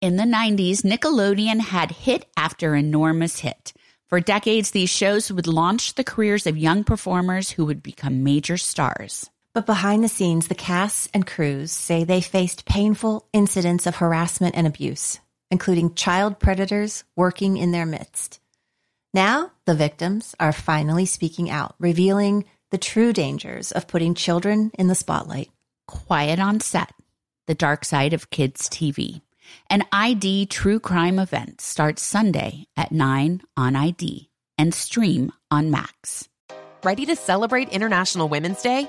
In the 90s, Nickelodeon had hit after enormous hit. For decades, these shows would launch the careers of young performers who would become major stars. But behind the scenes, the casts and crews say they faced painful incidents of harassment and abuse, including child predators working in their midst. Now, the victims are finally speaking out, revealing the true dangers of putting children in the spotlight. Quiet on Set, the dark side of kids' TV. An ID true crime event starts Sunday at 9 on ID and stream on Max. Ready to celebrate International Women's Day?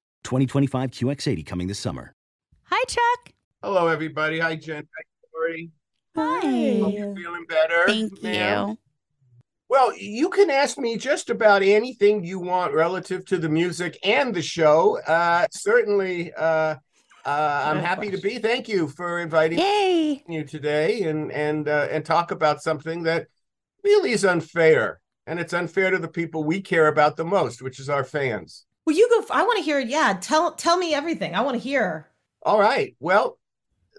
2025 QX80 coming this summer. Hi, Chuck. Hello, everybody. Hi, Jen. Hi, Corey. Hope Hi. you're feeling better. Thank ma'am. you. Well, you can ask me just about anything you want relative to the music and the show. Uh, certainly, uh, uh, I'm happy to be. Thank you for inviting Yay. you today and and uh, and talk about something that really is unfair, and it's unfair to the people we care about the most, which is our fans. Well, you go. f- I want to hear. Yeah, tell tell me everything. I want to hear. All right. Well,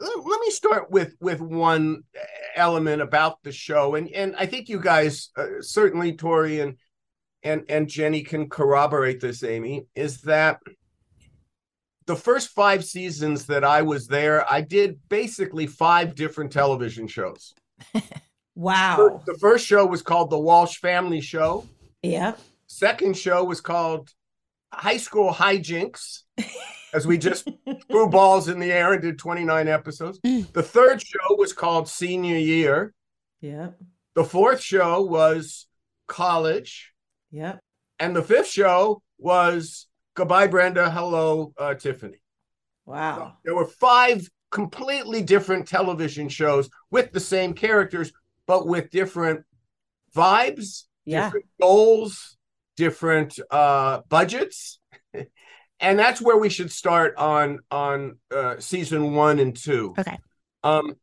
let me start with with one element about the show, and and I think you guys uh, certainly Tori and and and Jenny can corroborate this. Amy is that the first five seasons that I was there, I did basically five different television shows. Wow. The first show was called The Walsh Family Show. Yeah. Second show was called High School Hijinks, as we just threw balls in the air and did 29 episodes. Mm. The third show was called Senior Year. Yeah. The fourth show was College. Yeah. And the fifth show was Goodbye, Brenda. Hello, uh, Tiffany. Wow. There were five completely different television shows with the same characters, but with different vibes, Yeah. different goals, different uh, budgets, and that's where we should start on on uh, season one and two. Okay. Um,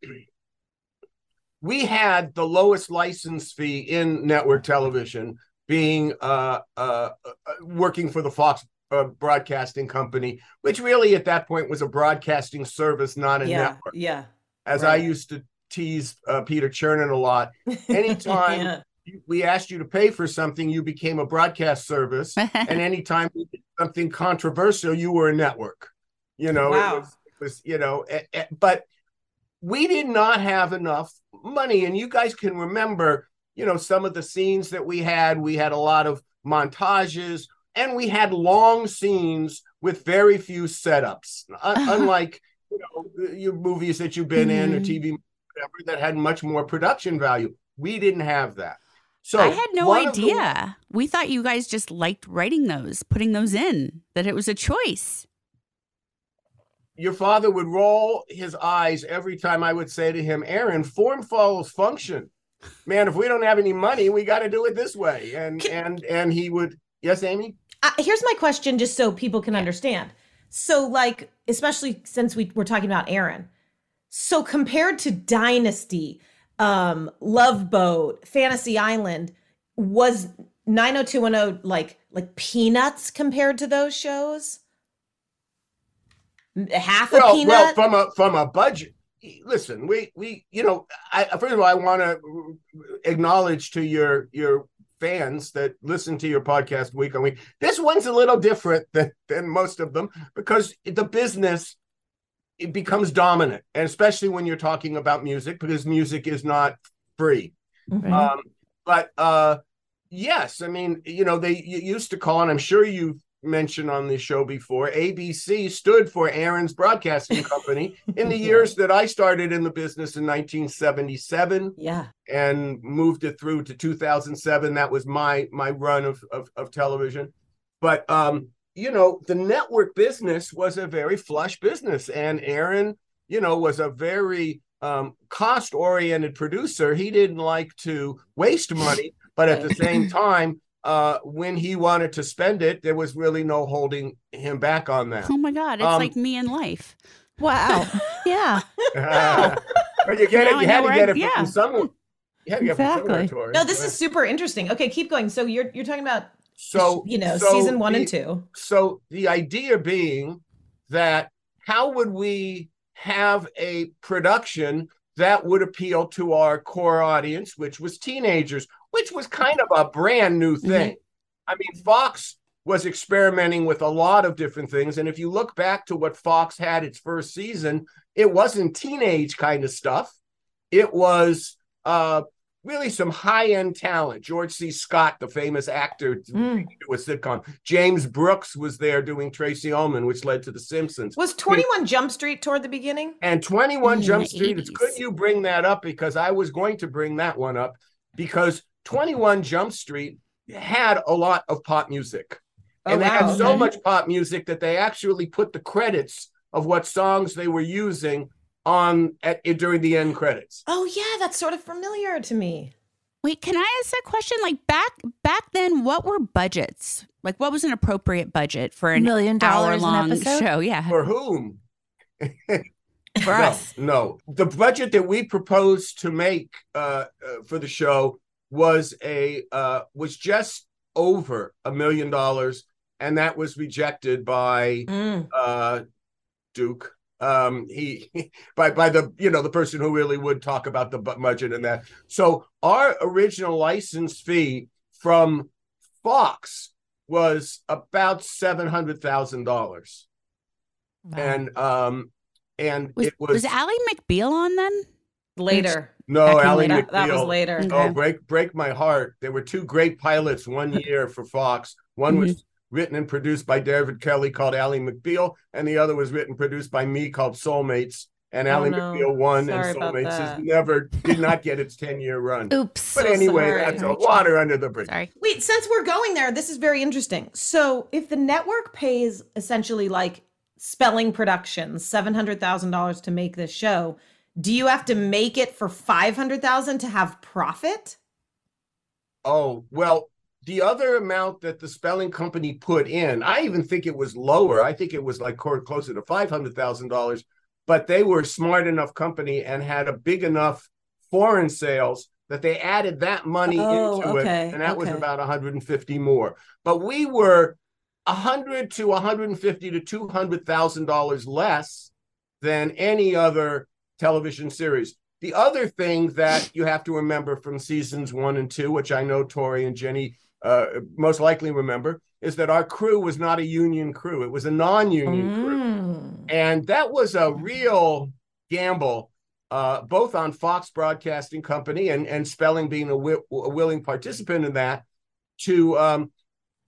we had the lowest license fee in network television, being uh, uh, uh, working for the Fox uh, Broadcasting Company, which really at that point was a broadcasting service, not a Yeah. network. Yeah. As I used to tease uh, Peter Chernin a lot, anytime Yeah. You- we asked you to pay for something, you became a broadcast service, and anytime we did something controversial, you were a network. You know, Wow. it, was, it was, you know, but we did not have enough money, and you guys can remember, you know, some of the scenes that we had. We had a lot of montages, and we had long scenes with very few setups, unlike you know your movies that you've been in or Mhm. TV whatever that had much more production value. We didn't have that. So I had no one of the- idea. We thought you guys just liked writing those, putting those in, that it was a choice. your father would roll his eyes every time I would say to him, Aaron, form follows function. Man, if we don't have any money, we got to do it this way. And and and he would, yes, Amy. Uh, here's my question, just so people can understand. So, like, especially since we were talking about Aaron. So, compared to Dynasty, um, Love Boat, Fantasy Island, was 90210 like like peanuts compared to those shows? Half a Well, peanut? well, from a from a budget. Listen, we we you know, I first of all, I want to acknowledge to your your fans that listen to your podcast week on week. This one's a little different than than most of them because the business it becomes dominant, and especially when you're talking about music, because music is not free. Mhm. Um, but uh, Yes, I mean, you know, they used to call, and I'm sure you've mentioned on the show before, ABC stood for Aaron's Broadcasting Company in the years that I started in the business in 1977. Yeah. And moved it through to 2007. That was my my run of of, of television. But um, you know, the network business was a very flush business, and Aaron, you know, was a very um, cost oriented producer. He didn't like to waste money, but at the same time, uh, when he wanted to spend it, there was really no holding him back on that. Oh my God, it's um, like me in life. Wow. yeah. but you get it. You had to get it yeah. from someone. Yeah, exactly. No, this is super interesting. Okay, keep going. So you're you're talking about so you know so season one the, and two. So the idea being that how would we have a production that would appeal to our core audience, which was teenagers, which was kind of a brand new mm-hmm. thing. Mm-hmm. I mean, Fox was experimenting with a lot of different things. And if you look back to what Fox had its first season, it wasn't teenage kind of stuff. It was uh, really some high end talent. George C. Scott, the famous actor, mm. a sitcom. James Brooks was there doing Tracey Ullman, which led to The Simpsons. Was 21 Jump Street toward the beginning? And 21 Jump Street, 80s. it's good you bring that up because I was going to bring that one up because 21 Jump Street had a lot of pop music. Oh, and they wow, had so much pop music that they actually put the credits of what songs they were using on at during the end credits. Oh yeah, that's sort of familiar to me. Wait, can I ask a question? Like back back then, what were budgets? Like, what was an appropriate budget for a million dollars long show? Yeah, for whom? for no, us? No, the budget that we proposed to make uh, uh, for the show was a uh, was just over a million dollars, and that was rejected by mm. uh, Duke um he by by the you know the person who really would talk about the budget and that. So our original license fee from fox was about seven hundred thousand dollars. And um and was, it was was Ally McBeal on then? Later. No Ally McBeal that was later. Oh okay. break break my heart. There were two great pilots one year for fox. One mm-hmm. was written and produced by David Kelley called Ally McBeal, and the other was written and produced by me called Soulmates. And oh, Ally no. McBeal won, sorry and Soulmates has never did not get its ten year run. Oops. But so anyway, sorry. that's a water under the bridge. Sorry. Wait, since we're going there, this is very interesting. So if the network pays essentially like Spelling Productions seven hundred thousand dollars to make this show, do you have to make it for five hundred thousand to have profit? Oh well, the other amount that the spelling company put in, I even think it was lower. I think it was like closer to five hundred thousand dollars. But they were smart enough company and had a big enough foreign sales that they added that money oh, into okay, it, and that okay. was about 150 more. But we were 100 to 150 to 200 thousand dollars less than any other television series. The other thing that you have to remember from seasons one and two, which I know Tori and Jenny uh, most likely remember, is that our crew was not a union crew. It was a non-union mm. crew. And that was a real gamble, uh, both on Fox Broadcasting Company and, and Spelling being a, wi- a willing participant in that, to um,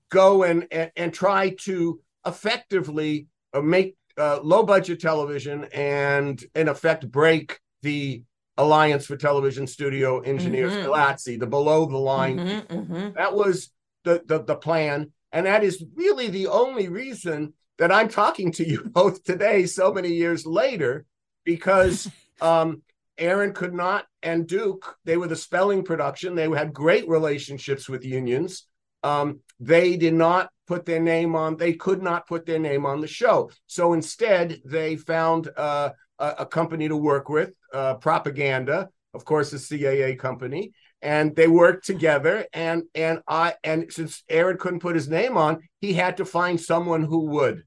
go and, and, and, try to effectively uh, make uh, low budget television and in effect break the Alliance for Television Studio Engineers, mm the below the line. Mm-hmm, mm-hmm. That was the, the, the plan. And that is really the only reason that I'm talking to you both today, so many years later, because um, Aaron could not, and Duke, they were the spelling production. They had great relationships with unions. Um, they did not put their name on, they could not put their name on the show. So instead, they found uh, a, a company to work with, uh, Propaganda, of course, a CAA company, and they worked together. And and I and since Aaron couldn't put his name on, he had to find someone who would.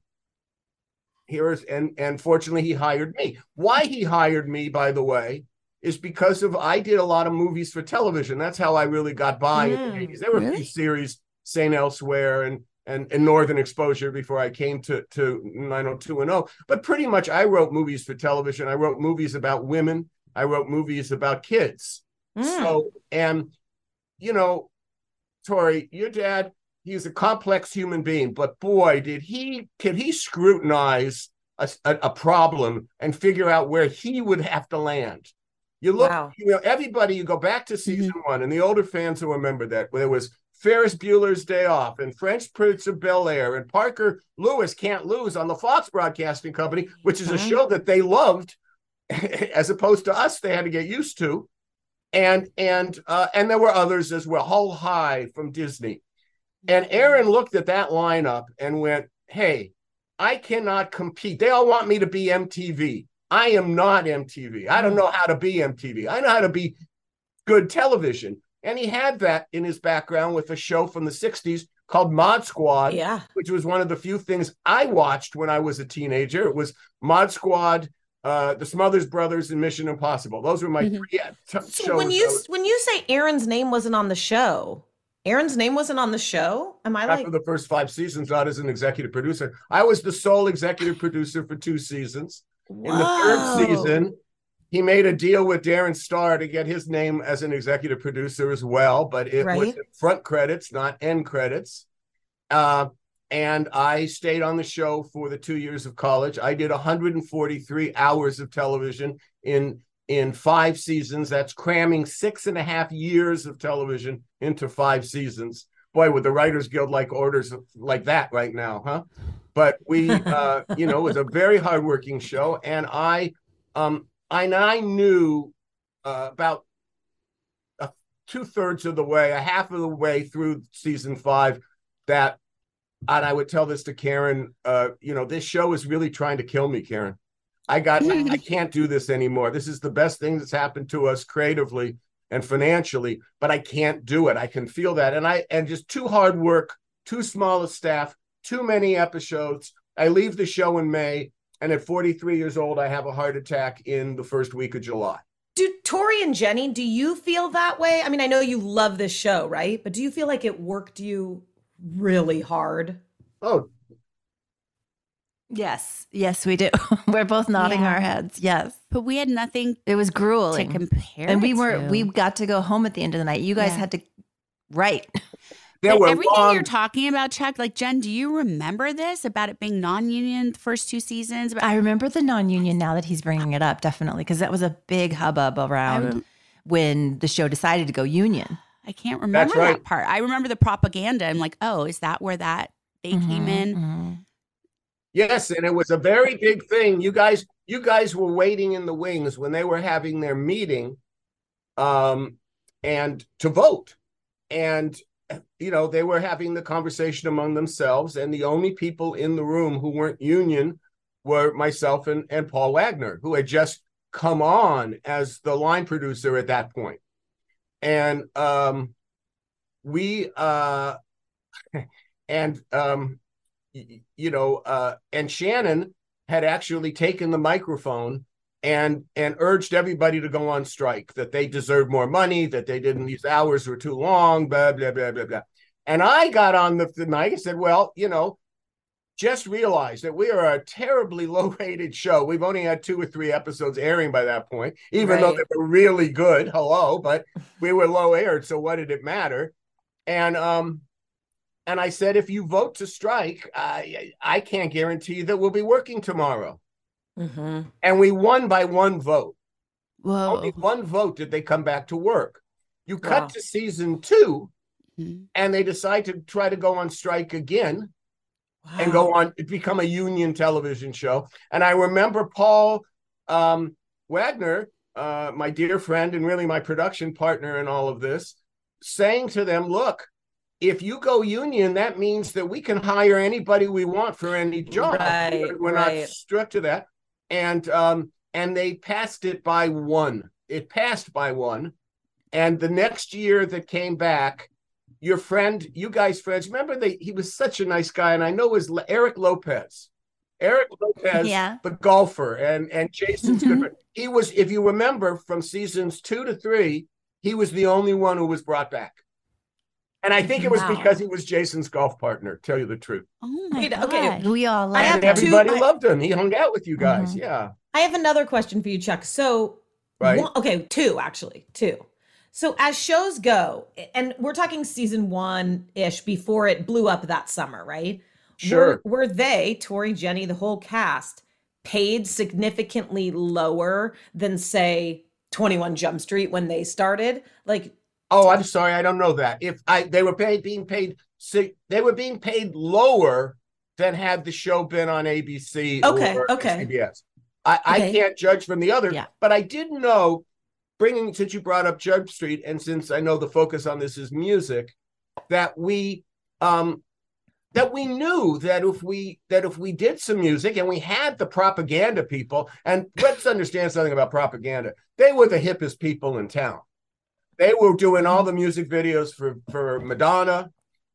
Here's and and fortunately, he hired me. Why he hired me, by the way, is because of I did a lot of movies for television. That's how I really got by mm, in the 80s. There were really? a few series, St. Elsewhere and and, and Northern Exposure before I came to, to 90210. But pretty much I wrote movies for television. I wrote movies about women. I wrote movies about kids. Mm. So, and, you know, Tori, your dad, he's a complex human being, but boy, did he can he scrutinize a, a, a problem and figure out where he would have to land. You look, Wow. you know, everybody. You go back to season one, and the older fans will remember that where there was Ferris Bueller's Day Off and Fresh Prince of Bel Air and Parker Lewis Can't Lose on the Fox Broadcasting Company, which is a Mhm. show that they loved, as opposed to us, they had to get used to. And and uh, and there were others as well. Hull High from Disney, and Aaron looked at that lineup and went, "Hey, I cannot compete. They all want me to be MTV. I am not MTV. I don't know how to be MTV. I know how to be good television." And he had that in his background with a show from the 60s called Mod Squad, Yeah. which was one of the few things I watched when I was a teenager. It was Mod Squad, uh, The Smothers Brothers, and Mission Impossible. Those were my Mhm. three t- So shows. when you was- when you say Aaron's name wasn't on the show, Aaron's name wasn't on the show. Am I after like the first five seasons, not as an executive producer, I was the sole executive producer for two seasons. In the third season, he made a deal with Darren Star to get his name as an executive producer as well, but it was Right. in front credits, not end credits. Uh, and I stayed on the show for the two years of college. I did 143 hours of television in in five seasons. That's cramming six and a half years of television into five seasons. Boy, would the Writers Guild like orders like that right now, huh? But we, uh, you know, it was a very hardworking show, and I, um, I, and I knew uh, about two thirds of the way, a half of the way through season five, that, and I would tell this to Karen, uh, you know, this show is really trying to kill me, Karen. I got, I can't do this anymore. This is the best thing that's happened to us creatively and financially, but I can't do it. I can feel that, and I, and just too hard work, too small a staff, too many episodes. I leave the show in May, and at 43 years old, I have a heart attack in the first week of July. do Tori and Jenny, do you feel that way? I mean, I know you love this show, right? But do you feel like it worked you really hard? Oh, Yes, yes, we do. We're both nodding Yeah. our heads. Yes, But we had nothing it was grueling to compare. and we were to. we got to go home at the end of the night. You guys Yeah. had to write. there were everything long, you're talking about, Chuck. Like Jen, do you remember this about it being non-union the first two seasons? But I remember the non-union now that he's bringing it up, definitely, because that was a big hubbub around rem- when the show decided to go union. I can't remember right. that part. I remember the propaganda. I'm like, oh, is that where that they came Mhm, in? mhm. yes, and it was a very big thing. You guys, you guys were waiting in the wings when they were having their meeting, um, and to vote, and you know they were having the conversation among themselves, and the only people in the room who weren't union were myself and and Paul Wagner, who had just come on as the line producer at that point, and um, we uh, and um, you know, uh, and Shannon had actually taken the microphone and and urged everybody to go on strike that they deserved more money, that they didn't these hours were too long, blah blah blah blah blah. And I got on the, the mic and said, well, you know, just realize that we are a terribly low rated show. We've only had two or three episodes airing by that point, even though they were really good. Hello, but we were low aired, so what did it matter? And um, and I said, if you vote to strike, I I can't guarantee that we'll be working tomorrow. Mm-hmm. And we won by one vote. Whoa. Only one vote did they come back to work. You cut Wow. to season two, Mhm. and they decide to try to go on strike again and go on become a union television show. And I remember Paul um, Wagner, uh, my dear friend and really my production partner in all of this, saying to them, "Look, if you go union, that means that we can hire anybody we want for any job. Right, We're- We're right. not stuck to that." And um, and they passed it by one. It passed by one. And the next year that came back, your friend, you guys friends, remember they he was such a nice guy, and I know was Eric Lopez. Eric Lopez, Yeah. the golfer, and and Jason's good Mhm. friend. He was, if you remember, from seasons two to three, he was the only one who was brought back. And I think it was Wow. because he was Jason's golf partner. Tell you the truth, Oh my Wait, god. okay. We all I love have and him. two- everybody I- loved him. He hung out with you guys. Mhm. Yeah, I have another question for you, Chuck. So, right. one- okay, two actually, two. So as shows go, and we're talking season one ish before it blew up that summer, right? Sure. Were, were they, Tori, Jenny, the whole cast, paid significantly lower than say 21 Jump Street when they started? Like, oh, I'm sorry, I don't know that. If I they were paid being paid, they were being paid lower than had the show been on ABC. Okay, or okay. CBS. I, Okay. I can't judge from the other, Yeah. but I did know, bringing since you brought up Jump Street, and since I know the focus on this is music, that we um that we knew that if we that if we did some music and we had the propaganda people, and let's understand something about propaganda, they were the hippest people in town. They were doing all the music videos for for Madonna.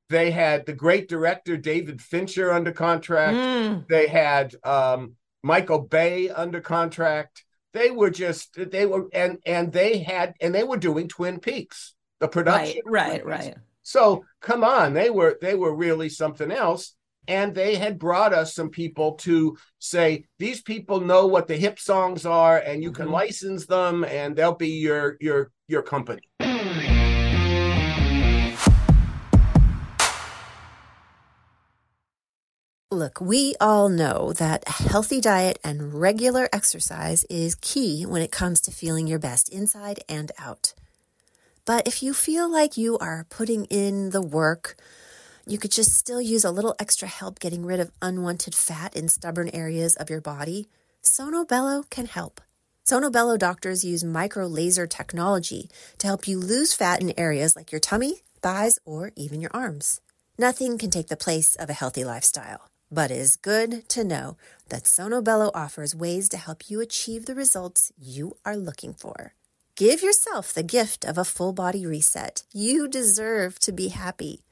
They had the great director David Fincher under contract. mm, They had um, Michael Bay under contract. They were just they were and and they had and they were doing Twin Peaks, the production. right, right, right. So come on, they were they were really something else. And they had brought us some people to say these people know what the hip songs are, and you can Mhm. license them, and they'll be your your your company. Look, we all know that a healthy diet and regular exercise is key when it comes to feeling your best inside and out. But if you feel like you are putting in the work, you could just still use a little extra help getting rid of unwanted fat in stubborn areas of your body, Sono Bello can help. Sono Bello doctors use micro laser technology to help you lose fat in areas like your tummy, thighs, or even your arms. Nothing can take the place of a healthy lifestyle, but it is good to know that Sono Bello offers ways to help you achieve the results you are looking for. Give yourself the gift of a full body reset. You deserve to be happy.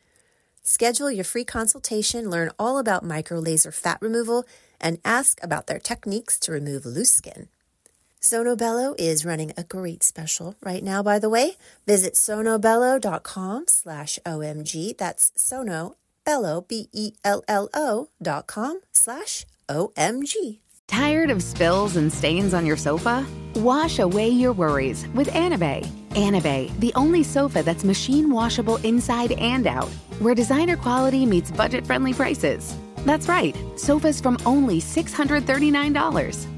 Schedule your free consultation, learn all about micro laser fat removal, and ask about their techniques to remove loose skin. Sono Bello is running a great special right now, by the way. Visit sonobello.com slash OMG. That's Sono, Bello, dot com slash OMG. Tired of spills and stains on your sofa? Wash away your worries with Anabei. Anabei, the only sofa that's machine washable inside and out, where designer quality meets budget friendly prices. That's right, sofas from only $639.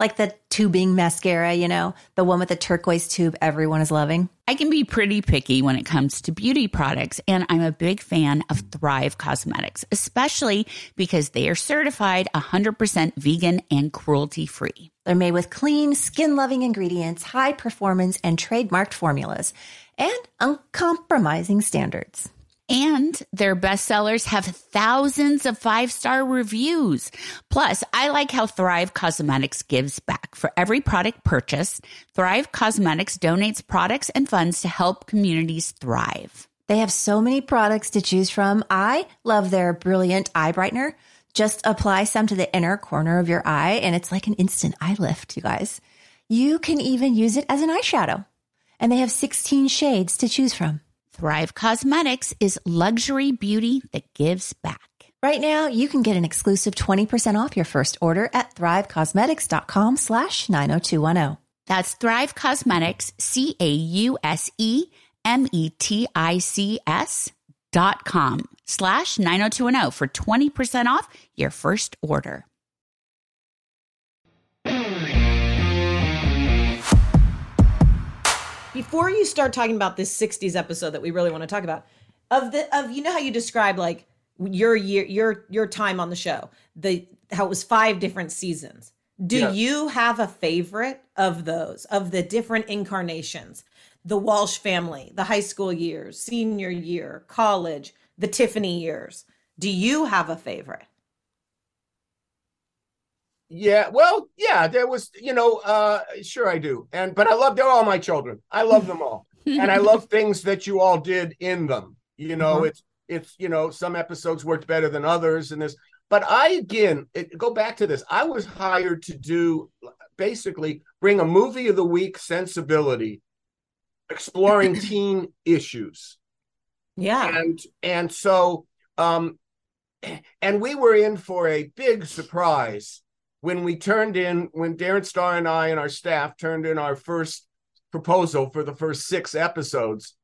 like the tubing mascara, you know, the one with the turquoise tube everyone is loving. I can be pretty picky when it comes to beauty products, and I'm a big fan of Thrive Causemetics, especially because they are certified 100% vegan and cruelty free. They're made with clean, skin loving ingredients, high performance, and trademarked formulas, and uncompromising standards. And their bestsellers have thousands of five star reviews. Plus, I like how Thrive Causemetics gives back. For every product purchased, Thrive Causemetics donates products and funds to help communities thrive. They have so many products to choose from. I love their brilliant eye brightener. Just apply some to the inner corner of your eye, and it's like an instant eye lift, you guys. You can even use it as an eyeshadow. And they have 16 shades to choose from. Thrive Causemetics is luxury beauty that gives back. Right now, you can get an exclusive 20% off your first order at thrivecausemetics.com slash 90210. That's Thrive Causemetics, C A U S E M E T I C S dot com slash 90210 for 20% off your first order. Before you start talking about this 60s episode that we really want to talk about of the of you know how you describe like your year your your time on the show the how it was five different seasons Do Yeah. you have a favorite of those, of the different incarnations? The Walsh family, the high school years, senior year, college, the Tiffany years. Do you have a favorite? Yeah, well, yeah, there was, you know, uh sure I do. And but I love they're all my children. I love them all. and I love things that you all did in them. You know, Uh-huh. it's it's you know, some episodes worked better than others and this but I again it, go back to this. I was hired to do basically bring a movie of the week sensibility exploring teen issues Yeah. and and so um and we were in for a big surprise when we turned in when Darren Star and I and our staff turned in our first proposal for the first six episodes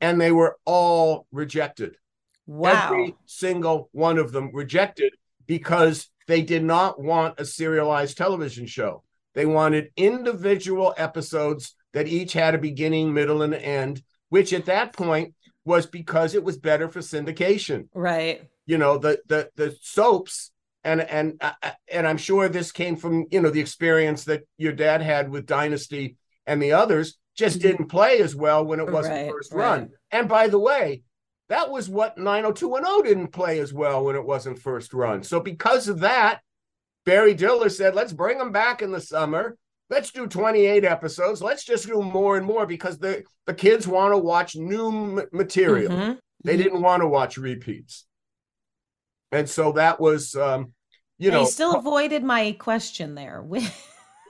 and they were all rejected Wow. every single one of them rejected because they did not want a serialized television show they wanted individual episodes that each had a beginning middle and end which at that point was because it was better for syndication right. you know the the the soaps and and uh, and I'm sure this came from you know the experience that your dad had with Dynasty and the others just didn't play as well when it wasn't Right, first right. run. And by the way, that was what 90210 didn't play as well when it wasn't first run. So because of that, Barry Diller said, "Let's bring them back in the summer. Let's do 28 episodes. Let's just do more and more because the the kids want to watch new m- material." Mhm. They didn't want to watch repeats. And so that was, um, you know, he still avoided my question there.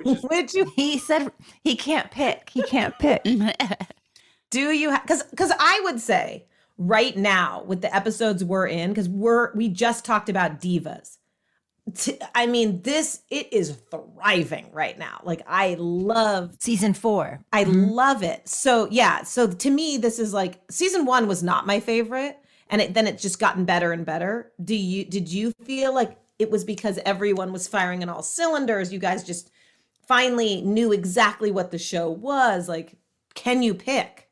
Which, which you He said he can't pick. He can't pick. do you have because because I would say right now with the episodes we're in because we're we just talked about divas. T- I mean, this it is thriving right now. Like I love Season four. I love it. So yeah, so to me, this is like season one was not my favorite, and it, then it's just gotten better and better. Do you did you feel like it was because everyone was firing on all cylinders? You guys just finally knew exactly what the show was. Like, can you pick?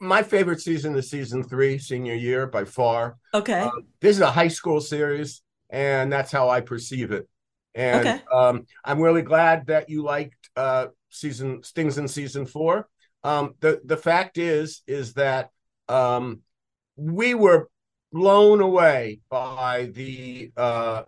my favorite season is season three, senior year by far. Okay. Um, this is a high school series, and that's how I perceive it. And Okay. um, I'm really glad that you liked uh, season Stings in season four. Um, the the fact is is that um, we were blown away by the uh,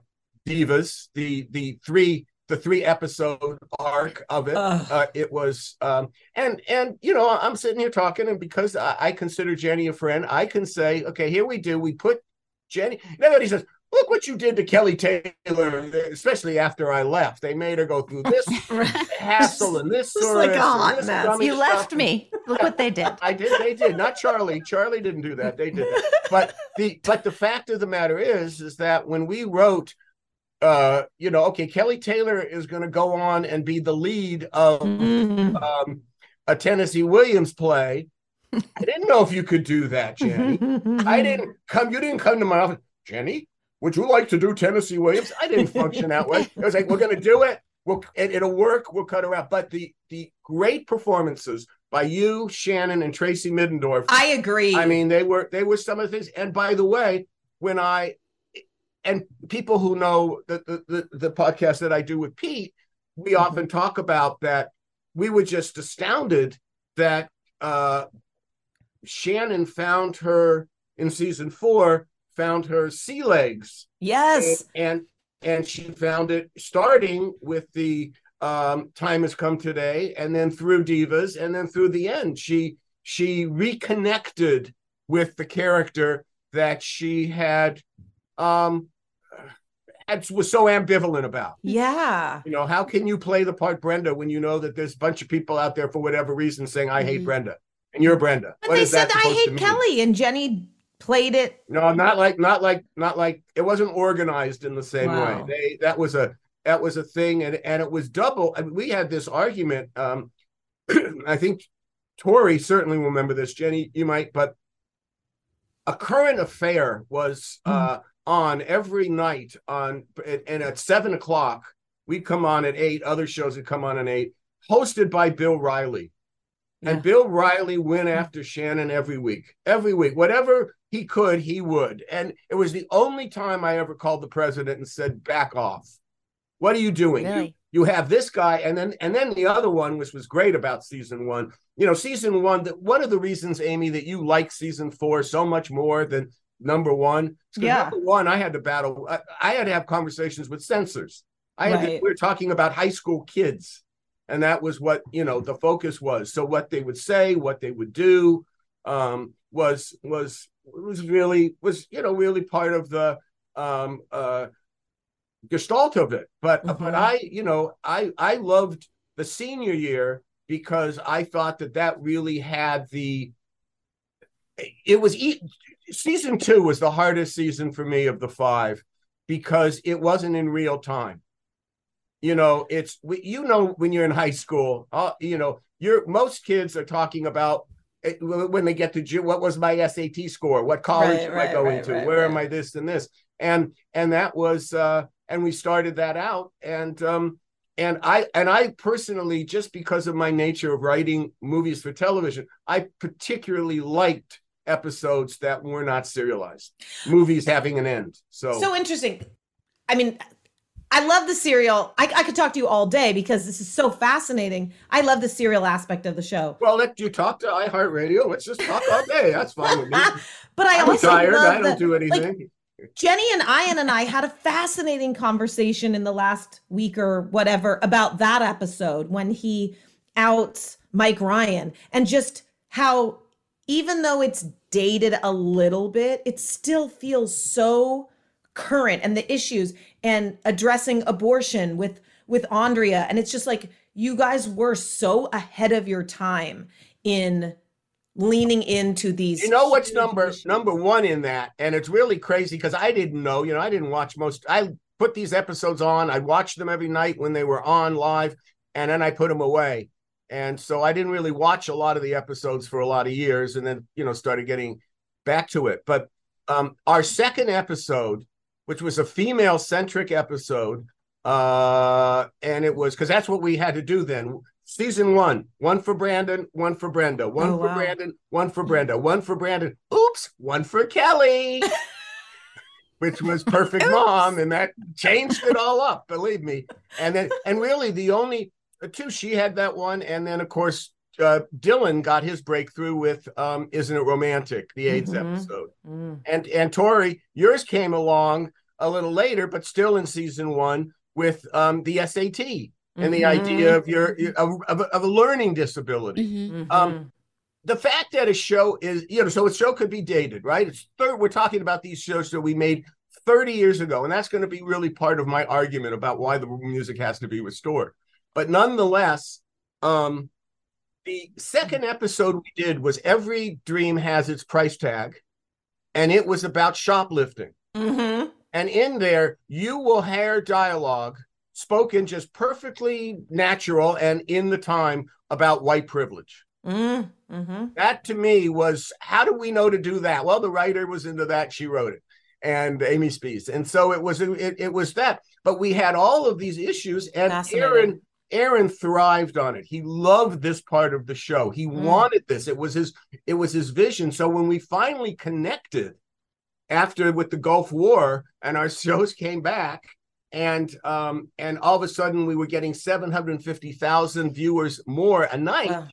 divas, the the three the three episode arc of it. Ugh. Uh, it was um, and and you know I'm sitting here talking, and because I, I consider Jenny a friend, I can say, okay, here we do. We put Jenny. And everybody says, look what you did to Kelly Taylor, especially after I left. They made her go through this hassle and this sort like of a hot mess. You left me. Look what they did. I did. They did. Not Charlie. Charlie didn't do that. They did that. But the but the fact of the matter is, is that when we wrote, uh, you know, okay, Kelly Taylor is going to go on and be the lead of Mm. um, a Tennessee Williams play. I didn't know if you could do that, Jenny. I didn't come. You didn't come to my office, Jenny. Would you like to do Tennessee Williams? I didn't function that way. It was like we're going to do it. We'll it, it'll work. We'll cut her out. But the the great performances by you, Shannon, and Tracy Middendorf. I agree. I mean, they were they were some of the things. And by the way, when I and people who know the the the, the podcast that I do with Pete, we often talk about that. We were just astounded that uh, Shannon found her in season four, found her sea legs yes. and and she found it starting with the um time has come today and then through divas and then through the end she she reconnected with the character that she had um had, was so ambivalent about Yeah. you know how can you play the part brenda when you know that there's a bunch of people out there for whatever reason saying i hate Mhm. brenda and you're brenda But What they is that said I hate? Kelly, and Jenny played it. No, not like not like not like it wasn't organized in the same Wow. way. They that was a that was a thing and and it was double. I mean, we had this argument. Um I think Tori certainly will remember this. Jenny, you might, but a current affair was uh on every night on and, and at seven o'clock we'd come on at eight, other shows would come on at eight, hosted by Bill Riley. Yeah. And Bill Riley went after Shannon every week, every week, whatever he could, he would. And it was the only time I ever called the president and said, back off. What are you doing? You, Really? you have this guy, and then and then the other one, which was great about season one. You know, season one. That one of the reasons, Amy, that you like season four so much more than number one. Yeah. Number one, I had to battle. I, I had to have conversations with censors. I had to, Right. we were talking about high school kids, and that was what you know the focus was. So what they would say, what they would do, um, was was was really was you know really part of the um, uh, gestalt of it. But Mhm. but I you know I I loved the senior year because I thought that that really had the it was season two was the hardest season for me of the five because it wasn't in real time. You know, it's you know when you're in high school, uh, you know, you're most kids are talking about eh, when they get to what was my SAT score, what college Right, am right, I going right, to, where am. I this and this, and and that was uh, and we started that out and um and I and I personally just because of my nature of writing movies for television, I particularly liked episodes that were not serialized, movies having an end. So, So interesting. I mean, I love the serial. I, I could talk to you all day because this is so fascinating. I love the serial aspect of the show. well, let you talk to iHeartRadio. Let's just talk all day. That's fine with me. But I I'm also love I don't the- do like, anything. Jenny and Ian and I had a fascinating conversation in the last week or whatever about that episode when he outs Mike Ryan and just how even though it's dated a little bit, it still feels so current and the issues and addressing abortion with with Andrea and it's just like you guys were so ahead of your time in leaning into these you know what's number issues. number one in that, and it's really crazy because I didn't know. You know, I didn't watch most. I put these episodes on. I watched them every night when they were on live, and then I put them away. And so I didn't really watch a lot of the episodes for a lot of years, and then you know started getting back to it. But um, our second episode, which was a female centric episode, uh, and it was because that's what we had to do then. Season one, one for Brandon, one for Brenda, one Oh, for wow. Brandon, one for Brenda, one for Brandon. Oops, one for Kelly, which was Perfect Mom, and that changed it all up. Believe me. And then, and really, the only uh, two she had that one, and then of course uh, Dylan got his breakthrough with um, "Isn't It Romantic?" the AIDS Mhm. episode, Mm. and and Tori, yours came along a little later, but still in season one with um, the SAT and the Mhm. idea of your of, of, of a learning disability Mhm. Um, the fact that a show is, you know, so a show could be dated, right? It's third. We're talking about these shows that we made 30 years ago, and that's going to be really part of my argument about why the music has to be restored. But nonetheless, um, the second episode we did was every dream has its price tag, and it was about shoplifting. Mhm. And in there, you will hear dialogue spoken just perfectly natural and in the time about white privilege. Mm. Mhm. That to me was how do we know to do that? Well, the writer was into that; she wrote it, and Amy Spies, and so it was. It, it was that. But we had all of these issues, and Aaron Aaron thrived on it. He loved this part of the show. He Mm. wanted this. It was his. It was his vision. So when we finally connected after with the Gulf War, and our shows came back. And um and all of a sudden we were getting seven hundred fifty thousand viewers more a night Wow.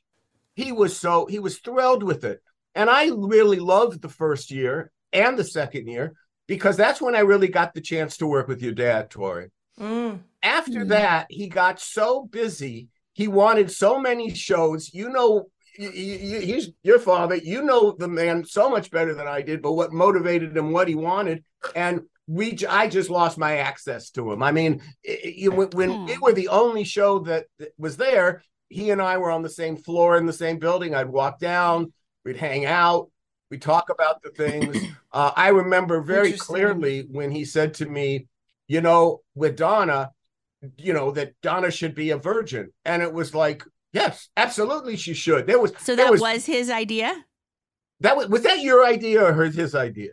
he was so he was thrilled with it and i really loved the first year and the second year because that's when i really got the chance to work with your dad tori Mm. after Mhm. that he got so busy he wanted so many shows you know y- y- y- he's your father. You know the man so much better than i did but what motivated him what he wanted. And we. I just lost my access to him. I mean i- i- you- when, we were the only show that, that was there he and i were on the same floor in the same building. I'd walk down we'd hang out we talk about the things. Uh, i remember very clearly when he said to me you know with donna you know that donna should be a virgin. And it was like yes absolutely she should there was So that was, his idea, that was was that your idea or his, his idea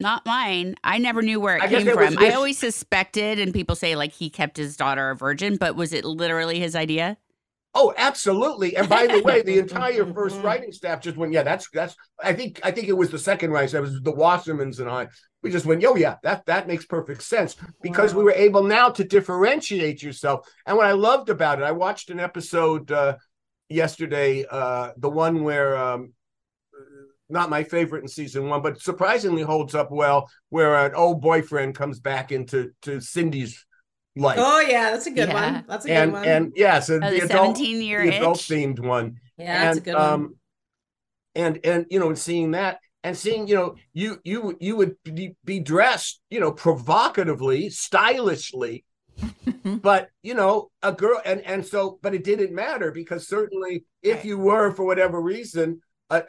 not mine. I never knew where it I came it was from. I always suspected, and people say like he kept his daughter a virgin, but was it literally his idea? Oh, absolutely. And by the way, the entire first writing staff just went, yeah, that's that's I think I think it was the second writing staff, it was the Wassermans and I. we just went, oh yeah, that that makes perfect sense because Wow. we were able now to differentiate yourself. And what I loved about it, I watched an episode uh, yesterday, uh, the one where um, not my favorite in season one, but surprisingly holds up well, where an old boyfriend comes back into to Cindy's life. Oh yeah, that's a good Yeah. one. That's a good one. and yeah, so Oh, the the adult, 17 year the adult themed one yeah, that's a and, good one. um, and and you know, and seeing that and seeing you know you you you would be, be dressed you know provocatively, stylishly, but you know a girl and and so but it didn't matter because certainly if Right. you were for whatever reason a,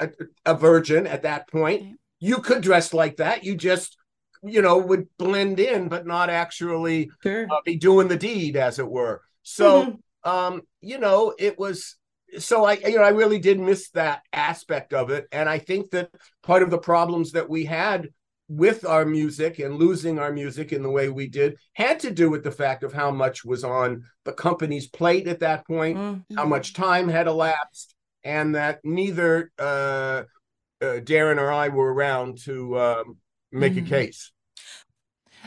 a, a virgin at that point, Right. you could dress like that. You just you know would blend in, but not actually sure. uh, be doing the deed, as it were. So, Mhm. um, you know, it was. So I, you know, I really did miss that aspect of it, and I think that part of the problems that we had with our music and losing our music in the way we did had to do with the fact of how much was on the company's plate at that point, Mm. how much time had elapsed, and that neither uh, uh, Darren or I were around to um, make Mhm. a case.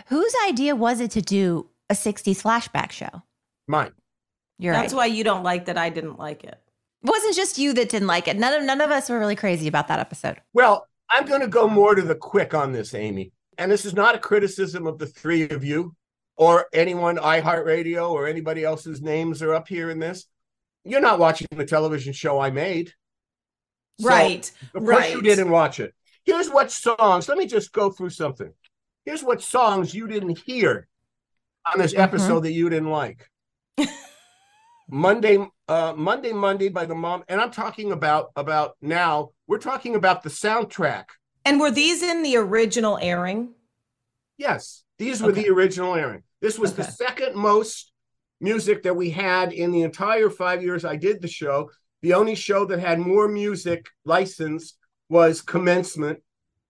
Whose idea was it to do a 60s flashback show? Mine. You're That's right. why you don't like that I didn't like it. It wasn't just you that didn't like it. None of none of us were really crazy about that episode. Well, I'm going to go more to the quick on this, Amy. And this is not a criticism of the three of you or anyone, iHeartRadio or anybody else's names are up here in this. You're not watching the television show I made. So, right. Of course, you didn't watch it. Here's what songs, let me just go through something. Here's what songs you didn't hear on this Mhm. episode that you didn't like. Monday, uh, Monday, Monday by the mom, and I'm talking about about now. We're talking about the soundtrack. And were these in the original airing? Yes, these were the original airing. This was the second most music that we had in the entire five years I did the show. The only show that had more music licensed was Commencement,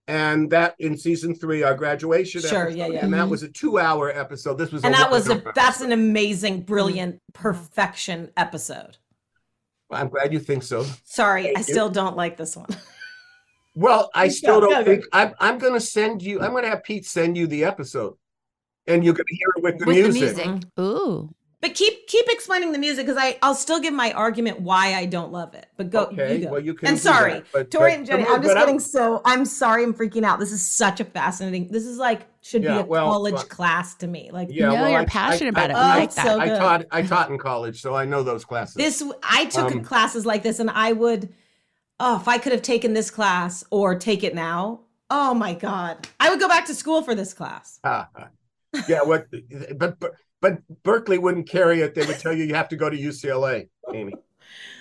and that in season three, our graduation Sure, episode, yeah, yeah. and that mm-hmm. was a two-hour episode. This was And a that was a one-hour that's an amazing, brilliant, mm-hmm. perfection episode. I'm glad you think so. Sorry, Thank I you. still don't like this one. Well, I still go, don't go. think I'm. I'm going to send you. I'm going to have Pete send you the episode, and you're going to hear it with the With music. the music. Ooh. But keep keep explaining the music because I I'll still give my argument why I don't love it. But go, Okay, you go. well, you can And do sorry, that, but- Tori but- and Jenny, but- I'm just but getting so I'm sorry, I'm freaking out. This is such a fascinating. This is like should Yeah, be a well, college but- class to me. Like Yeah, no, well, you're I- passionate I- about it. I- Oh, like that. so I taught. I taught in college, so I know those classes. this I took Um, classes like this and I would oh if I could have taken this class or take it now. Oh my god. I would go back to school for this class. Ah. yeah, what? But, but but Berkeley wouldn't carry it. They would tell you you have to go to UCLA, Amy.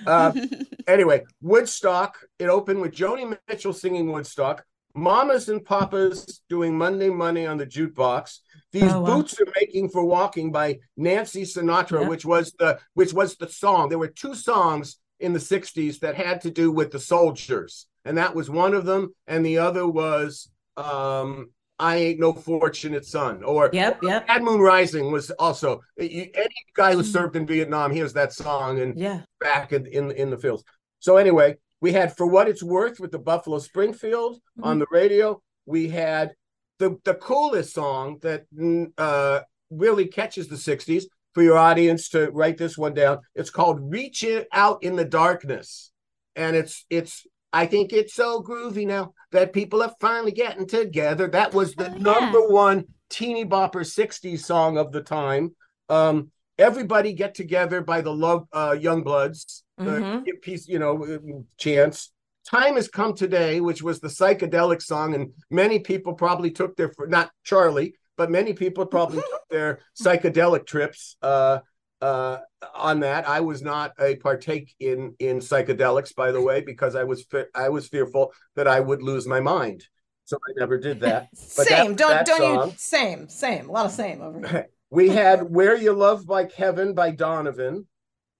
Uh, anyway, Woodstock. It opened with Joni Mitchell singing Woodstock. Mamas and Papas doing Monday Money on the jukebox. These Oh, wow. boots are making for walking by Nancy Sinatra, Yep. which was the which was the song. There were two songs in the '60s that had to do with the soldiers, and that was one of them, and the other was um, "I Ain't No Fortunate Son" or Yep, yep. Bad Moon Rising was also you, any guy who served in Vietnam hears that song and Yeah. back in, in in the fields. So anyway, we had for what it's worth with the Buffalo Springfield on the radio. We had the the coolest song that mm, uh, really catches the '60s for your audience to write this one down. It's called "Reach It Out in the Darkness," and it's it's. I think it's so groovy now that people are finally getting together. That was the Oh, yeah. number one teeny bopper 60s song of the time. Um, everybody get together by the love uh young bloods uh, Mhm. give peace you know uh, chance time has come today which was the psychedelic song and many people probably took their not charlie but many people probably took their psychedelic trips uh uh on that i was not a partake in in psychedelics by the way because i was fe- i was fearful that i would lose my mind so i never did that But that- same. don't that don't song- you same, same. A lot of same over here. we had Wear Your Love Like Heaven by donovan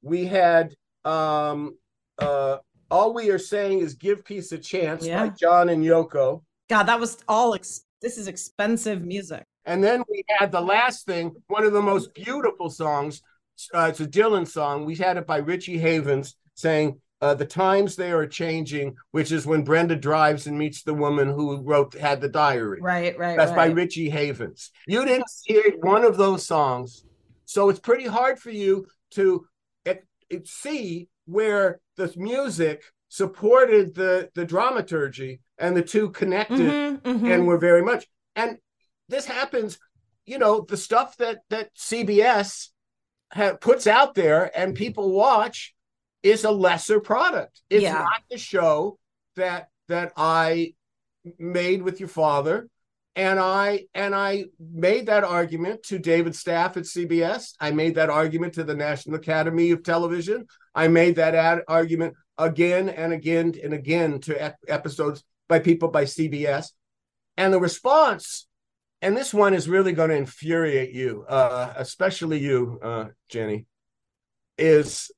we had um uh all we are saying is give peace a chance Yeah. by john and yoko God, that was all ex- this is expensive music. and then we had the last thing one of the most beautiful songs uh, it's a dylan song we had it by richie havens saying uh, the times they are changing, which is when Brenda drives and meets the woman who wrote had the diary. Right, right. That's by right. Richie Havens. You didn't hear one of those songs, so it's pretty hard for you to it, it see where the music supported the the dramaturgy and the two connected Mhm, mhm. and were very much. And this happens, you know, the stuff that that CBS ha- puts out there and mm-hmm. people watch is a lesser product. It's Yeah. not the show that that I made with your father. And I and I made that argument to David Stapf at CBS. I made that argument to the National Academy of Television. I made that ad- argument again and again and again to ep- episodes by people by CBS. And the response, and this one is really going to infuriate you, uh, especially you, uh, Jenny, is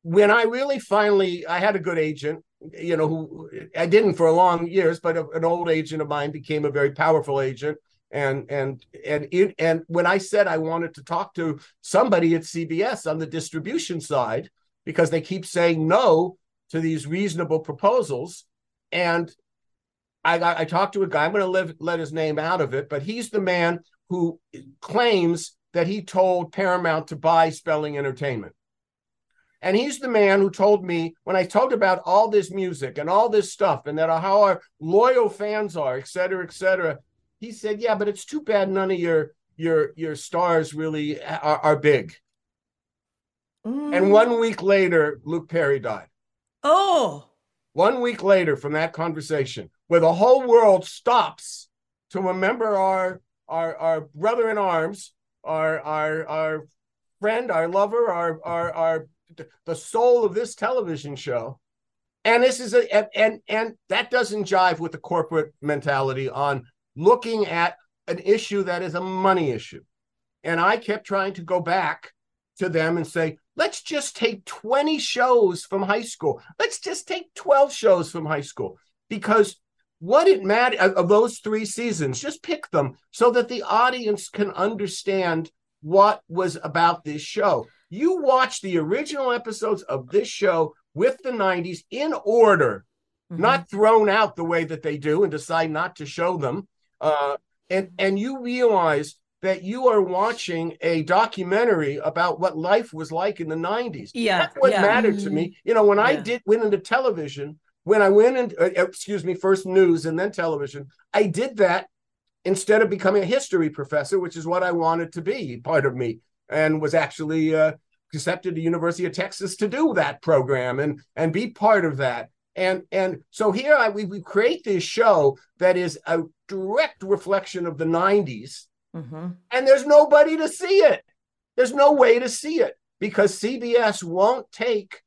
when I really finally, I had a good agent, you know, who I didn't for a long years, but a, an old agent of mine became a very powerful agent. And and and it, and when I said I wanted to talk to somebody at CBS on the distribution side, because they keep saying no to these reasonable proposals, and I got I talked to a guy. I'm going to live, let his name out of it, but he's the man who claims that he told Paramount to buy Spelling Entertainment. And he's the man who told me when I talked about all this music and all this stuff and that how our loyal fans are, et cetera, et cetera. He said, "Yeah, but it's too bad none of your your your stars really are, are big." Mm. And one week later, Luke Perry died. Oh, One week later from that conversation, where the whole world stops to remember our our our brother in arms, our our our friend, our lover, our our our the soul of this television show. And this is a and and, and that doesn't jive with the corporate mentality on looking at an issue that is a money issue. And I kept trying to go back to them and say, let's just take 20 shows from high school. Let's just take 12 shows from high school because what it matters of those three seasons, just pick them so that the audience can understand what was about this show. You watch the original episodes of this show with the 90s in order, not thrown out the way that they do and decide not to show them. Uh, and, and you realize that you are watching a documentary about what life was like in the 90s. Yeah, That's what yeah. mattered to me. You know, when I did went into television, when I went and uh, excuse me, first news and then television, I did that instead of becoming a history professor, which is what I wanted to be, part of me, and was actually uh, accepted to University of Texas to do that program and and be part of that. And and so here I we, we create this show that is a direct reflection of the 90s Mhm. and there's nobody to see it. There's no way to see it because CBS won't take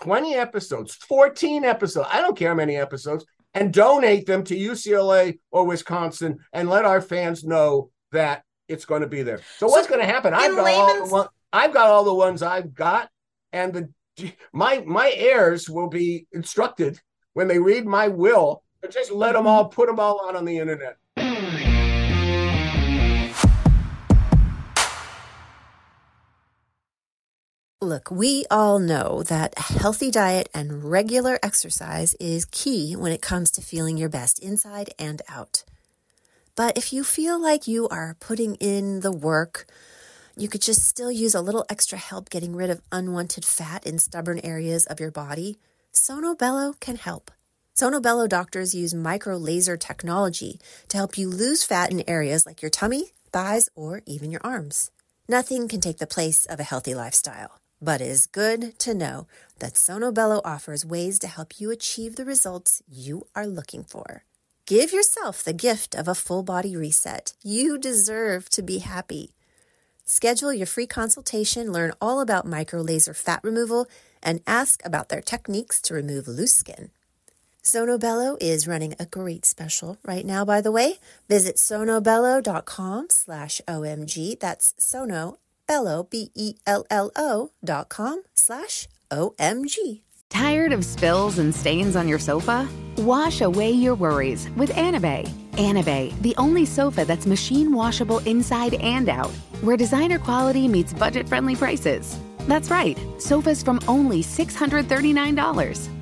20 episodes, 14 episodes, I don't care how many episodes, and donate them to UCLA or Wisconsin and let our fans know that it's going to be there. So, what's going to happen? I've got, all the one, I've got all the ones I've got, and the my my heirs will be instructed when they read my will to just let them all mm-hmm. put them all out on the internet. Look, we all know that a healthy diet and regular exercise is key when it comes to feeling your best inside and out. But if you feel like you are putting in the work, you could just still use a little extra help getting rid of unwanted fat in stubborn areas of your body, Sono Bello can help. Sono Bello doctors use micro laser technology to help you lose fat in areas like your tummy, thighs, or even your arms. Nothing can take the place of a healthy lifestyle, but it is good to know that Sono Bello offers ways to help you achieve the results you are looking for. Give yourself the gift of a full body reset. You deserve to be happy. Schedule your free consultation, learn all about micro laser fat removal, and ask about their techniques to remove loose skin. Sono Bello is running a great special right now, by the way. Visit sonobello.com slash OMG. That's Sono, Bello, B-E-L-L-O dot com slash OMG. Tired of spills and stains on your sofa? Wash away your worries with Anabei. Anabei, the only sofa that's machine washable inside and out, where designer quality meets budget friendly prices. That's right, sofas from only $639.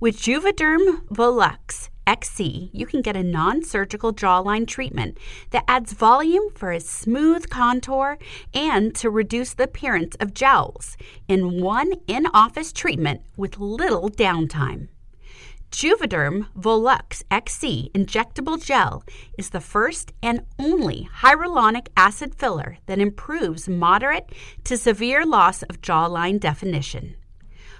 With Juvederm Volux XC, you can get a non surgical jawline treatment that adds volume for a smooth contour and to reduce the appearance of jowls in one in office treatment with little downtime. Juvederm Volux XC injectable gel is the first and only hyaluronic acid filler that improves moderate to severe loss of jawline definition.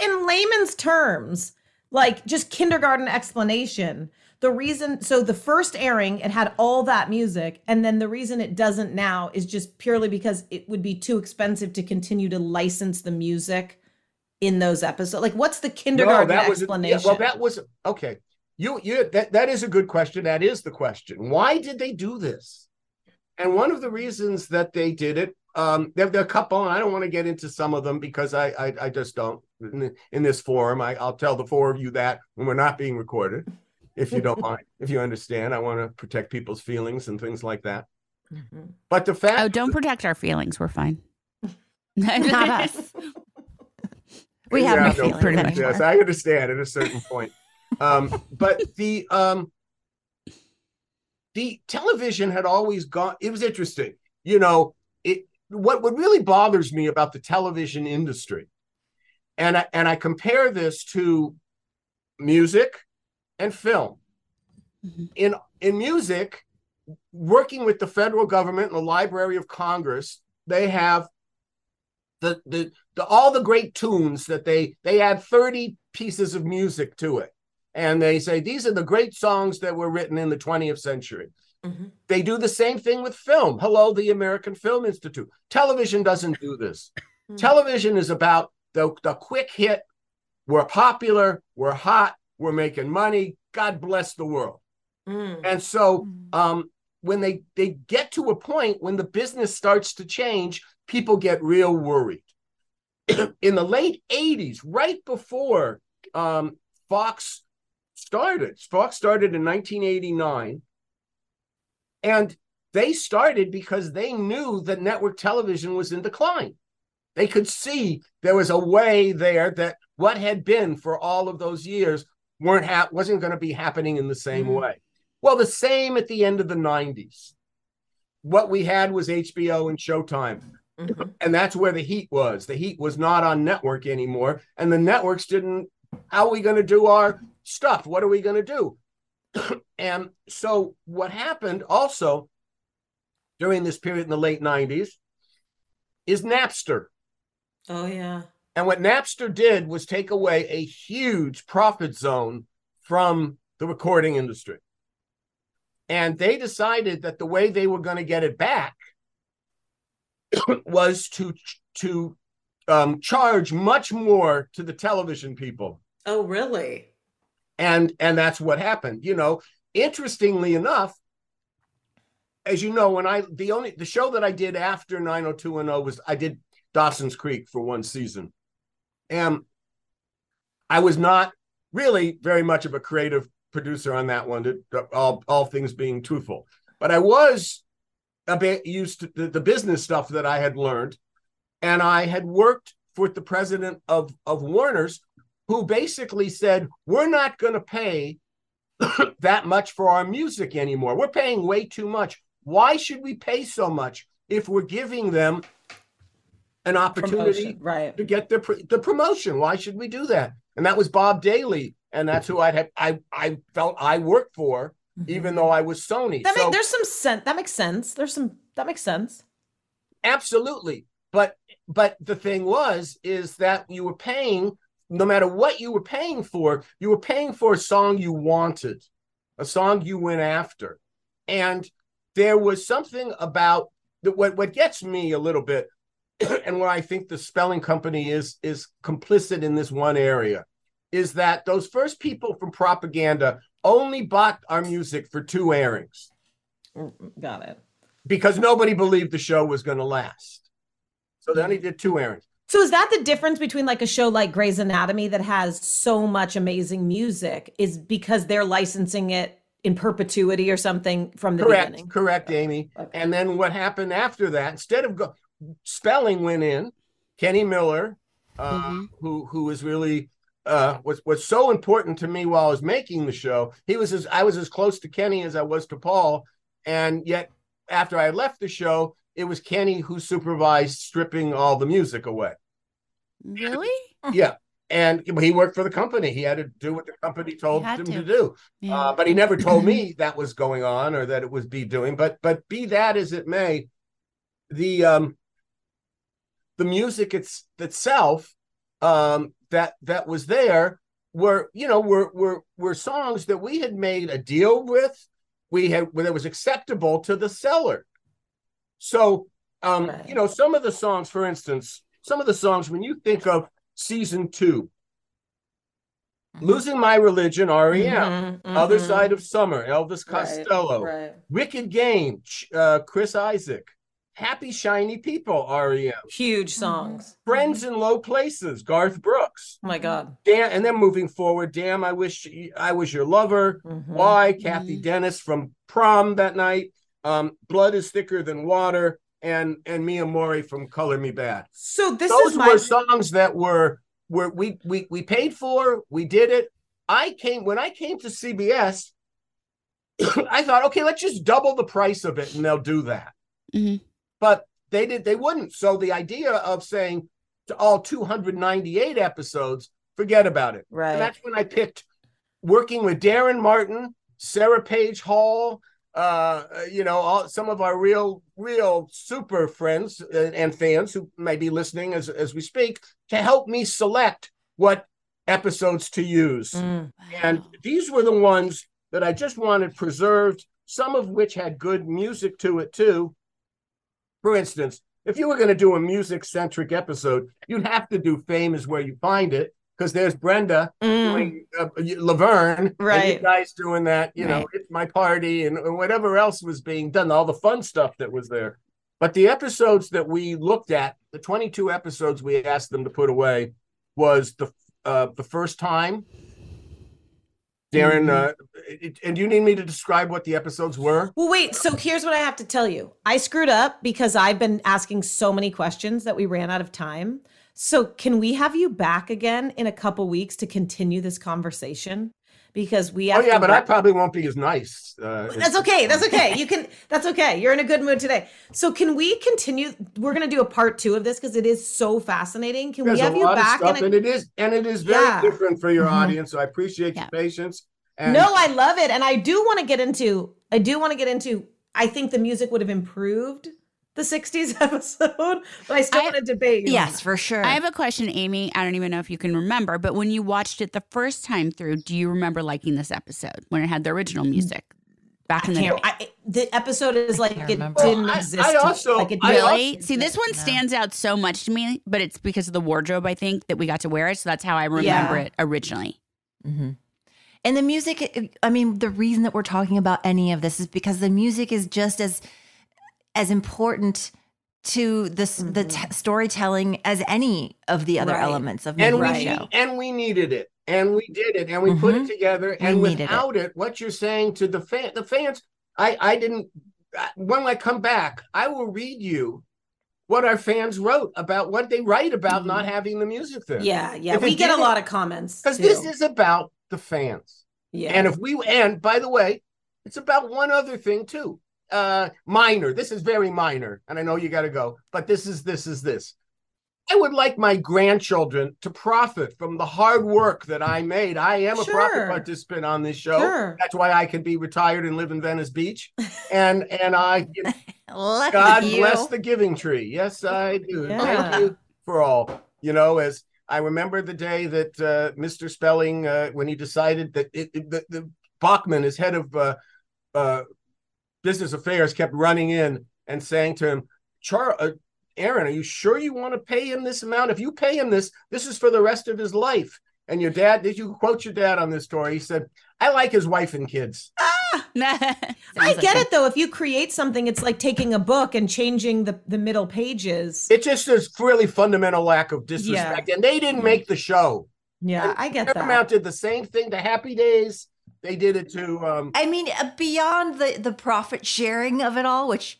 in layman's terms, like just kindergarten explanation, the reason, so the first airing, it had all that music. And then the reason it doesn't now is just purely because it would be too expensive to continue to license the music in those episodes. Like, what's the kindergarten that was explanation? yeah, well, that was okay. You you that that is a good question. That is the question. Why did they do this? And one of the reasons that they did it, um, there, there are a couple, and I don't want to get into some of them because I I, I just don't in, in this forum. I, I'll tell the four of you that when we're not being recorded, if you don't mind, if you understand. I want to protect people's feelings and things like that. Mhm. But the fact, Oh, don't protect our feelings. We're fine. Not us. We have Yeah, no no, feelings pretty much. anymore. Yes, I understand at a certain point. Um, but the um, the television had always gone. It was interesting, you know. It what what really bothers me about the television industry, and I, and I compare this to music and film. Mhm. In in music, working with the federal government and the Library of Congress, they have the the, the all the great tunes that they they add 30 pieces of music to it and they say these are the great songs that were written in the 20th century Mhm. they do the same thing with film hello the american film institute television doesn't do this Hmm. television is about the, the quick hit we're popular we're hot we're making money god bless the world Mm. and so um, when they they get to a point when the business starts to change, people get real worried. In the late 80s, right before um, Fox started, Fox started in 1989. And they started because they knew that network television was in decline. They could see there was a way there that what had been for all of those years weren't ha- wasn't going to be happening in the same Mhm. way. Well, the same at the end of the 90s. What we had was HBO and Showtime. Mhm. And that's where the heat was. The heat was not on network anymore. And the networks didn't, how are we going to do our stuff? What are we going to do? and so what happened also during this period in the late 90s is Napster. Oh, yeah. And what Napster did was take away a huge profit zone from the recording industry. and they decided that the way they were going to get it back was to to um, charge much more to the television people Oh, really? and and that's what happened you know interestingly enough as you know when i the only the show that i did after 90210 was i did dawson's creek for one season and i was not really very much of a creative producer on that one all, all things being truthful but i was a bit used to the, the business stuff that i had learned and i had worked with the president of of warner's who basically said, We're not going to pay that much for our music anymore. We're paying way too much. Why should we pay so much if we're giving them an opportunity Promotion, right. to get the, the promotion? Why should we do that? And that was Bob Daly. And that's who I'd have, I, I felt I worked for, mm-hmm. even though I was Sony. That So- make, there's some sense. That makes sense. There's some that makes sense. absolutely but but the thing was is that you were paying no matter what you were paying for you were paying for a song you wanted a song you went after and there was something about the, what what gets me a little bit and where i think the spelling company is is complicit in this one area is that those first people from propaganda only bought our music for two airings mm, Got it. because nobody believed the show was going to last. So they only did two airings. So is that the difference between like a show like Grey's Anatomy that has so much amazing music is because they're licensing it in perpetuity or something from the Correct, beginning? correct, Amy. And then what happened after that? Instead of go, spelling went in, Kenny Miller, uh, Mm-hmm. who who was really uh, was was so important to me while I was making the show. He was as I was as close to Kenny as I was to Paul, and yet after I left the show, it was Kenny who supervised stripping all the music away. Really? yeah. And he worked for the company. He had to do what the company told him to. to, do. Yeah. Uh, but he never told me that was going on or that it was be doing. But but be that as it may, the um the music it's itself um that that was there were you know were were were songs that we had made a deal with. We had that was acceptable to the seller. So um, Right. you know, some of the songs, for instance, some of the songs when you think of season 2 Losing My Religion, REM, Mhm, Other mhm. Side of Summer, Elvis Costello, Right. Wicked Game, uh, Chris Isaak, Happy Shiny People, REM, Huge songs. Friends in Low Places, Garth Brooks, Oh my God. Damn, and then moving forward, Damn, I Wish I Was Your Lover, Mhm. Why, Cathy Dennis from Prom that night, um, Blood is Thicker Than Water, and and Mia Mori from Color Me Badd. So this Those is my were songs that were were we we we paid for. We did it. I came when I came to CBS. I thought, okay, let's just double the price of it, and they'll do that. Mhm. But they did. They wouldn't. So the idea of saying to all 298 episodes, forget about it. Right. And that's when I picked working with Darren Martin, Sarah Page Hall, uh, you know, all, some of our real, real super friends and, and fans who may be listening as, as we speak to help me select what episodes to use. Mm. And these were the ones that I just wanted preserved, some of which had good music to it too. For instance, if you were going to do a music centric episode, you'd have to do Fame is Where You Find It, because there's Brenda Mm. doing uh, Laverne, and you Right. guys doing that, you know, it's my party and, and whatever else was being done, all the fun stuff that was there. But the episodes that we looked at, the 22 episodes we asked them to put away, was the uh, the first time. Darren, Mm-hmm. uh, it- and you need me to describe what the episodes were? Well, wait. So here's what I have to tell you. I screwed up because I've been asking so many questions that we ran out of time. So can we have you back again in a couple weeks to continue this conversation? Because we Oh yeah, to but I probably won't be as nice. Uh, That's okay. That's okay. You can. That's okay. You're in a good mood today. So can we continue? We're gonna do a part two of this because it is so fascinating. Can There's we have you back? stuff, a- and it is, and it is very Yeah. different for your Mhm. audience. So I appreciate Yeah. your patience. And no, I love it, and I do want to get into. I do want to get into. I think the music would have improved the '60s episode, but I still I- want to debate. you Yes, for sure. I have a question, Amy. I don't even know if you can remember, but when you watched it the first time through, do you remember liking this episode when it had the original music? back in the day. I, the episode is like it remember. didn't Well, exist. I also- like it I didn't- Really? See, this one stands out so much to me, but it's because of the wardrobe, I think, that we got to wear it. So that's how I remember Yeah. it originally. Mm-hmm. And the music, I mean, the reason that we're talking about any of this is because the music is just as as important to this the t- storytelling as any of the other Right. elements of and we show. and we needed it and we did it and we put it Mhm. together and it. without it. what you're saying to the fan the fans i i didn't when i come back i will read you what our fans wrote about what they write about not having the music there Mm-hmm. Yeah, yeah. If We get a lot of comments. because this is about the fans yeah. and if we and by the way it's about one other thing too uh minor. This is very minor and i know you got to go but this is this is this. I would like my grandchildren to profit from the hard work that i made. I am a profit participant on this show. Sure. that's why i can be retired and live in venice beach. And and i god you. bless the giving tree. Yes i do. Yeah. thank you for all. You know as i remember the day that uh, mr spelling uh, when he decided that it, it- the, the bachman is head of uh, uh, business affairs kept running in and saying to him char uh, aaron are you sure you want to pay him this amount if you pay him this this is for the rest of his life and your dad did you quote your dad on this story he said i like his wife and kids Ah, I get it though. If you create something, it's like taking a book and changing the, the middle pages. it just is really fundamental lack of disrespect and they didn't make the show yeah, I get Paramount that. did the same thing to Happy Days. They did it to um I mean, uh, beyond the the profit sharing of it all, which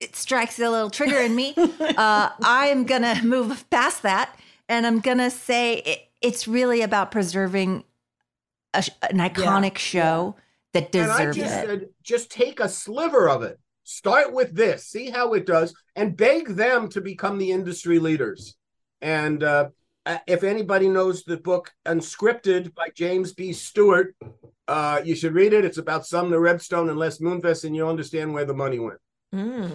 it strikes a little trigger in me, uh, I am gonna move past that, and I'm gonna say it, it's really about preserving a, an iconic show that and I deserves just it. said just take a sliver of it. Start with this, see how it does, and beg them to become the industry leaders. And uh, uh, if anybody knows the book Unscripted by James B. Stewart, uh, you should read it. It's about Sumner Redstone and Les Moonves, and you'll understand where the money went. Mm.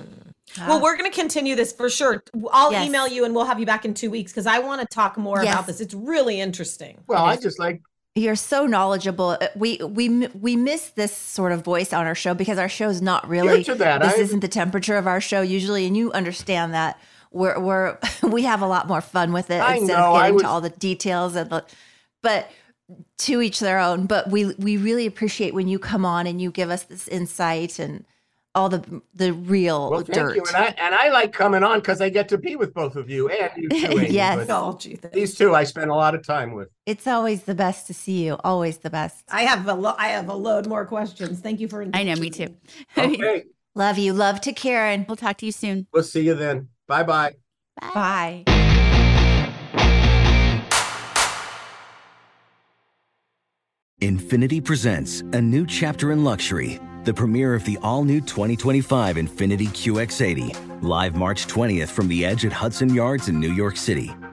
Well, we're going to continue this for sure. I'll Yes. email you and we'll have you back in two weeks because I want to talk more Yes. about this. It's really interesting. Well, I just like You're so knowledgeable. Uh, We we we miss this sort of voice on our show because our show's not really. to that. This I- isn't the temperature of our show usually, and you understand that. We're we're we have a lot more fun with it I instead know, of getting was- to all the details and the. But to each their own. But we we really appreciate when you come on and you give us this insight and all the the real well, thank dirt. you, and I and I like coming on because I get to be with both of you and you too. Amy, Yes. but Oh. These two I spend a lot of time with. It's always the best to see you. Always the best. I have a lo- I have a load more questions. Thank you for. I know, me too. Okay, Love you. Love to Karen. We'll talk to you soon. we'll see you then. Bye bye. Bye. Infiniti presents a new chapter in luxury, the premiere of the all new 2025 Infiniti QX80, live March 20th from the edge at Hudson Yards in New York City,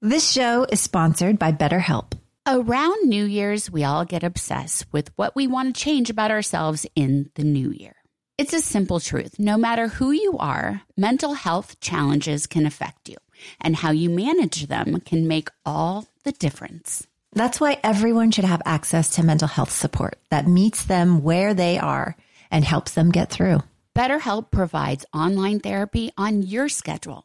This show is sponsored by BetterHelp. Around New Year's, we all get obsessed with what we want to change about ourselves in the new year. It's a simple truth. No matter who you are, mental health challenges can affect you, and how you manage them can make all the difference. That's why everyone should have access to mental health support that meets them where they are and helps them get through. BetterHelp provides online therapy on your schedule.